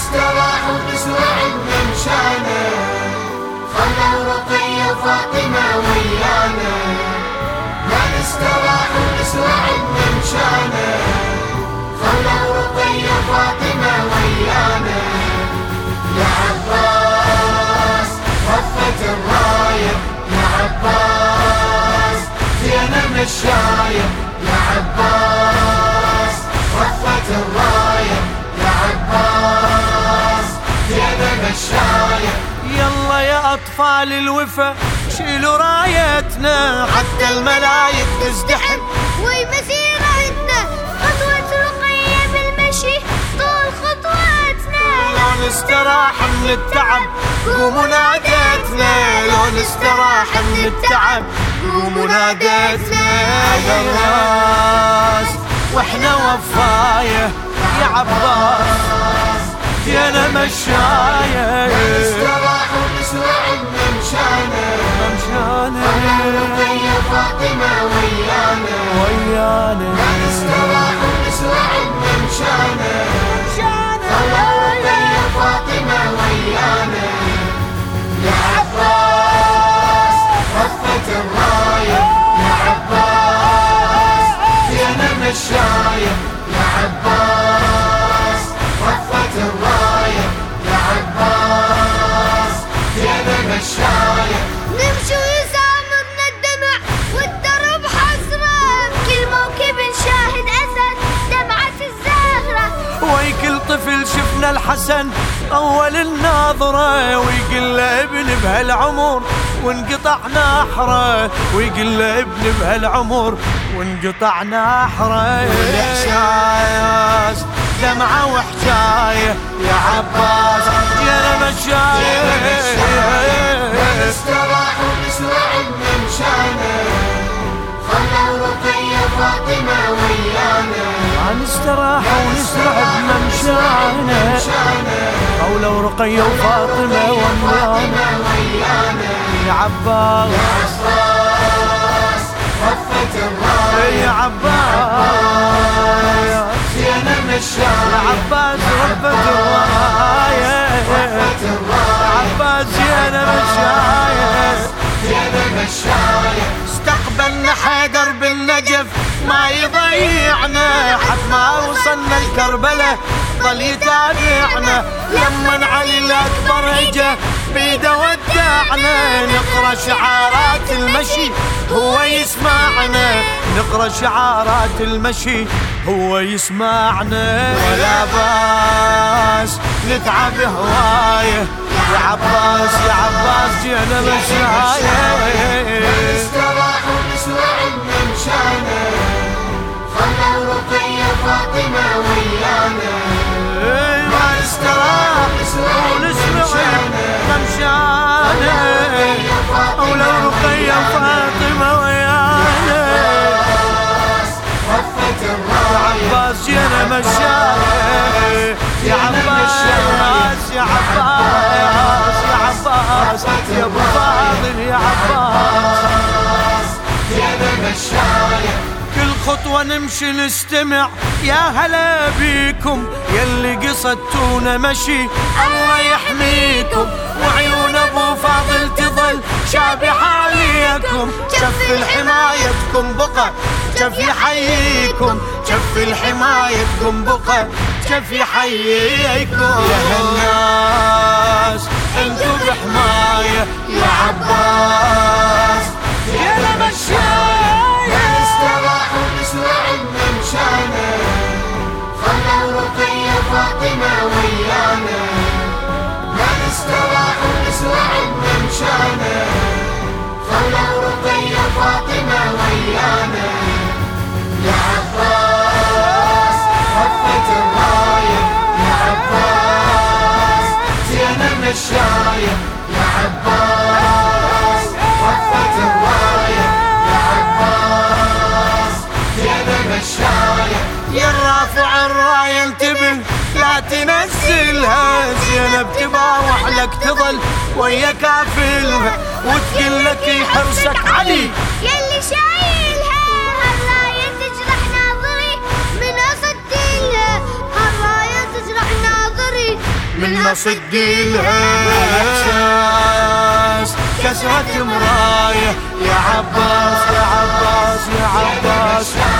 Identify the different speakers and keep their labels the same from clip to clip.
Speaker 1: نسرع نمشانا خلوا رقية فاطمة ويانا. ما نستراح ونسرع نمشانا خلوا رقية فاطمة ويانا. يا عباس رفت الراية. يا عباس زينة مشاية يا عباس.
Speaker 2: يلا يا أطفال الوفا شيلوا رايتنا. حتى الملايك تزدحم.
Speaker 3: ومسيرتنا خطوة رقية بالمشي. طول خطواتنا.
Speaker 2: لو نستراح من التعب. قوموا ناديتنا لو نستراح من التعب. قوموا ناديتنا يا الراس وإحنا وفاية. يا عباس. يا مشاية
Speaker 1: نستراح ونسرع نمشانا
Speaker 2: مشانا.
Speaker 1: رقية فاطمة ويانا.
Speaker 2: ويانا.
Speaker 1: نستراح نمشانا
Speaker 2: الحسن اول الناظرة ويقول له ابن بهالعمر وانقطع نحره ويقول له ابن بهالعمر وانقطع نحره الاحساس دمعة وحكاية يا عباس يا مشاية
Speaker 1: نستراح ونسرع نمشانا خلوا رقية فاطمة ويانا.
Speaker 2: نستراح ونسرع بممشانا
Speaker 1: مشانا
Speaker 2: أو لو رقية وفاطمة وميانا
Speaker 1: فاطمة ويانا
Speaker 2: يا عباس.
Speaker 1: عباس رفت الراية
Speaker 2: يا عباس.
Speaker 1: زينة
Speaker 2: يا
Speaker 1: مشاية
Speaker 2: عباس رفت الراية. يا
Speaker 1: الراية
Speaker 2: عباس يا مشاية
Speaker 1: زينة مشاية
Speaker 2: استقبلنا حيدر بالنجف ما يضيعنا. حد ما وصلنا الكربلة. ظل يتابعنا لما علي الأكبر اجا بيده ودعنا. نقرأ شعارات المشي هو يسمعنا. نقرأ شعارات المشي هو يسمعنا. ولا بأس نتعب هواية. يا عباس يا عباس جينا مشايه ولو رقية فاطمة ويانا
Speaker 1: رفت الراية
Speaker 2: عباس جينا مشاية يا عباس يا عباس يا عباس. يا أبو فاضل يا عباس.
Speaker 1: زينة مشاية
Speaker 2: كل خطوة نمشي نستمع. يا هلا بيكم يلي قصدتونا مشي. الله يحميكم وعيون أبو فاضل تظل شابحة عليكم. شف الحمايتكم بقى شف يحييكم. شف الحمايتكم بقى شف يحييكم. يا هالناس انتو بحماية يا عباس.
Speaker 1: shining. دافع الراية
Speaker 2: انتبه لا تنزلها. زينب تباوح لك تظل ويا كافلها. وتقول لك حرصك علي.
Speaker 3: يلي شايلها هالراية تجرح ناظري. من أصد لها هالراية تجرح ناظري.
Speaker 2: من أصد لها كسرة مراية. يا عباس يا عباس يا عباس, يا
Speaker 1: عباس.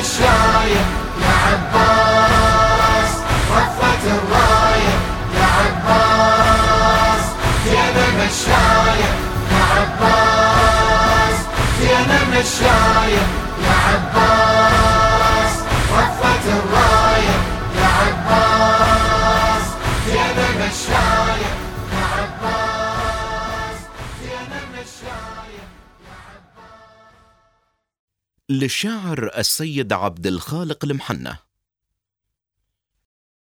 Speaker 1: Yugoslavia
Speaker 4: للشاعر السيد عبد الخالق المحنة.